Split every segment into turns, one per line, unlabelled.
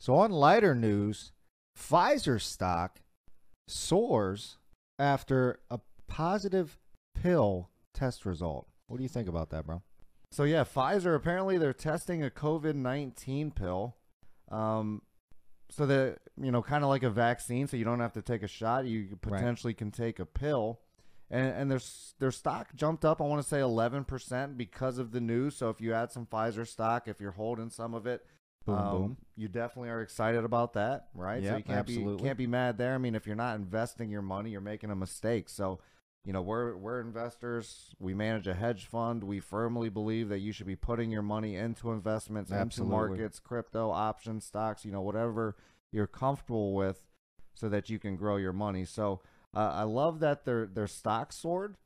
So on lighter news, Pfizer stock soars after a positive pill test result. What do you think about that, bro?
So yeah, Pfizer apparently they're testing a COVID nineteen pill, um, so that you know, kind of like a vaccine, so you don't have to take a shot. You potentially can take a pill, and and their their stock jumped up. I want to say eleven percent because of the news. So if you add some Pfizer stock, if you're holding some of it,
Boom,
um,
boom.
You definitely are excited about that, right? so
Yep,
you can't be can't be mad there. I mean, if you're not investing your money, you're making a mistake. So, you know, we're we're investors. We manage a hedge fund. We firmly believe that you should be putting your money into investments,
Absolutely.
into markets, crypto, options, stocks. You know, whatever you're comfortable with, so that you can grow your money. So, uh, I love that their their stock soared.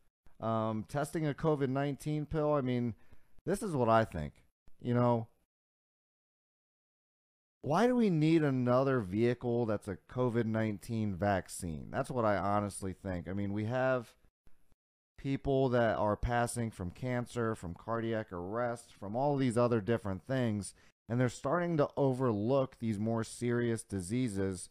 Um, testing a COVID nineteen pill. I mean, this is what I think. You know, why do we need another vehicle that's a COVID 19 vaccine? That's what I honestly think. I mean, we have people that are passing from cancer, from cardiac arrest, from all these other different things, and they're starting to overlook these more serious diseases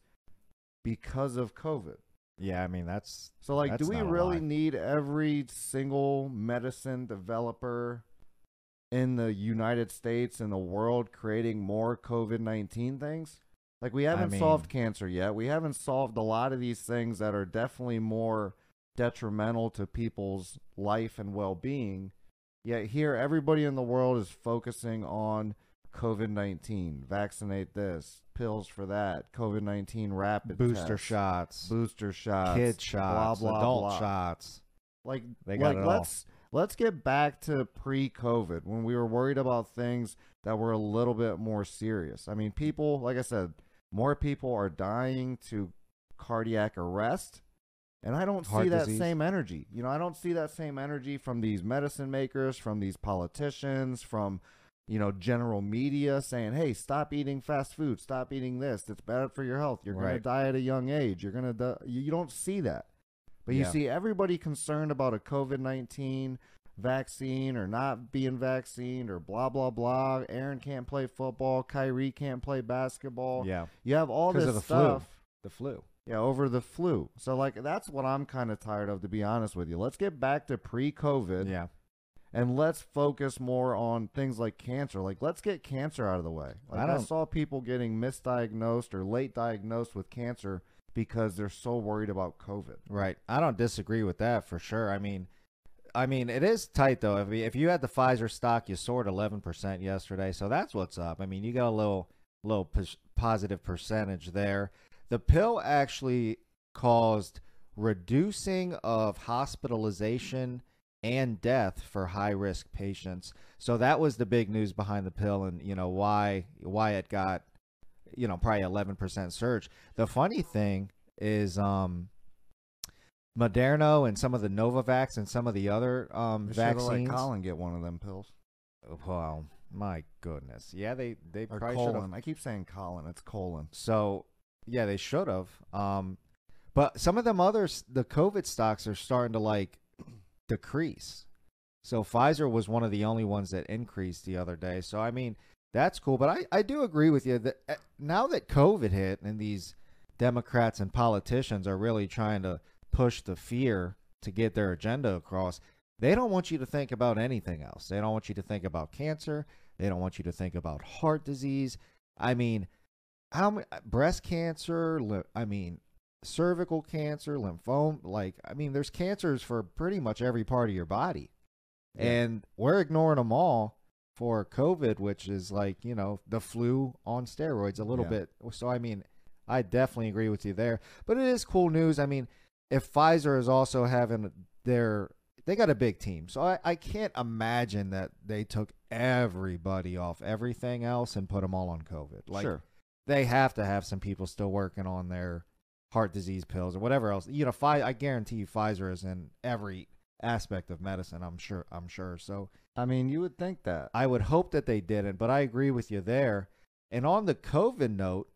because of COVID.
Yeah, I mean that's
So, like,
That's
do we really need every single medicine developer in the United States and the world creating more COVID 19 things? Like, we haven't
mean-
solved cancer yet. We haven't solved a lot of these things that are definitely more detrimental to people's life and well being. Yet, here, everybody in the world is focusing on COVID 19. Vaccinate this, pills for that, COVID 19 rapid
booster
tests,
shots,
booster shots,
kid shots,
blah, blah,
adult
blah.
shots.
like
They got
like
it all.
let's let's get back to pre-COVID when we were worried about things that were a little bit more serious. I mean, people, like I said, more people are dying to cardiac arrest, and I don't
Heart
see that same energy. You know, I don't see that same energy from these medicine makers, from these politicians, from you know, general media saying, "Hey, stop eating fast food. Stop eating this. It's bad for your health. You're going to die at a young age. You're going to. You don't see that. But you
Yeah.
see everybody concerned about a COVID 19 vaccine or not being vaccinated or blah, blah, blah. Aaron can't play football. Kyrie can't play basketball.
Yeah,
You have all this
of the
stuff.
flu. The flu.
Yeah, over the flu. So, like, that's what I'm kind of tired of, to be honest with you. Let's get back to pre COVID
Yeah,
and let's focus more on things like cancer. Like, let's get cancer out of the way. Like,
I
I, saw people getting misdiagnosed or late diagnosed with cancer because they're so worried about COVID.
right. I don't disagree with that for sure. I mean, I mean it is tight though. If if you had the Pfizer stock, you soared eleven percent yesterday, so that's what's up. I mean, you got a little little pos- positive percentage there. The pill actually caused reducing of hospitalization and death for high risk patients. So that was the big news behind the pill and you know why why it got you know probably 11% surge. The funny thing is um Moderna and some of the Novavax and some of the other um
They should've let. Colin get one of them pills.
Well, my goodness. Yeah, they they
Or
probably
colon. I keep saying Colin. It's colon.
so yeah, they should have. Um, but some of them others, the COVID stocks are starting to like decrease. So Pfizer was one of the only ones that increased the other day. So I mean, that's cool. But I I do agree with you that uh, now that COVID hit and these Democrats and politicians are really trying to push the fear to get their agenda across. They don't want you to think about anything else. They don't want you to think about cancer. They don't want you to think about heart disease. I mean, how many breast cancer? Li- I mean, cervical cancer, lymphoma. Like, I mean, there's cancers for pretty much every part of your body,
Yeah.
and we're ignoring them all for COVID, which is like you know the flu on steroids a little
Yeah.
bit. So I mean, I definitely agree with you there. But it is cool news. I mean, if Pfizer is also having their they got a big team. So I, I can't imagine that they took everybody off everything else and put them all on COVID. Like
sure.
they have to have some people still working on their heart disease pills or whatever else. You know, Pfi- I guarantee you Pfizer is in every aspect of medicine. I'm sure. I'm sure. So
I mean, you would think that.
I would hope that they didn't, but I agree with you there. And on the COVID note,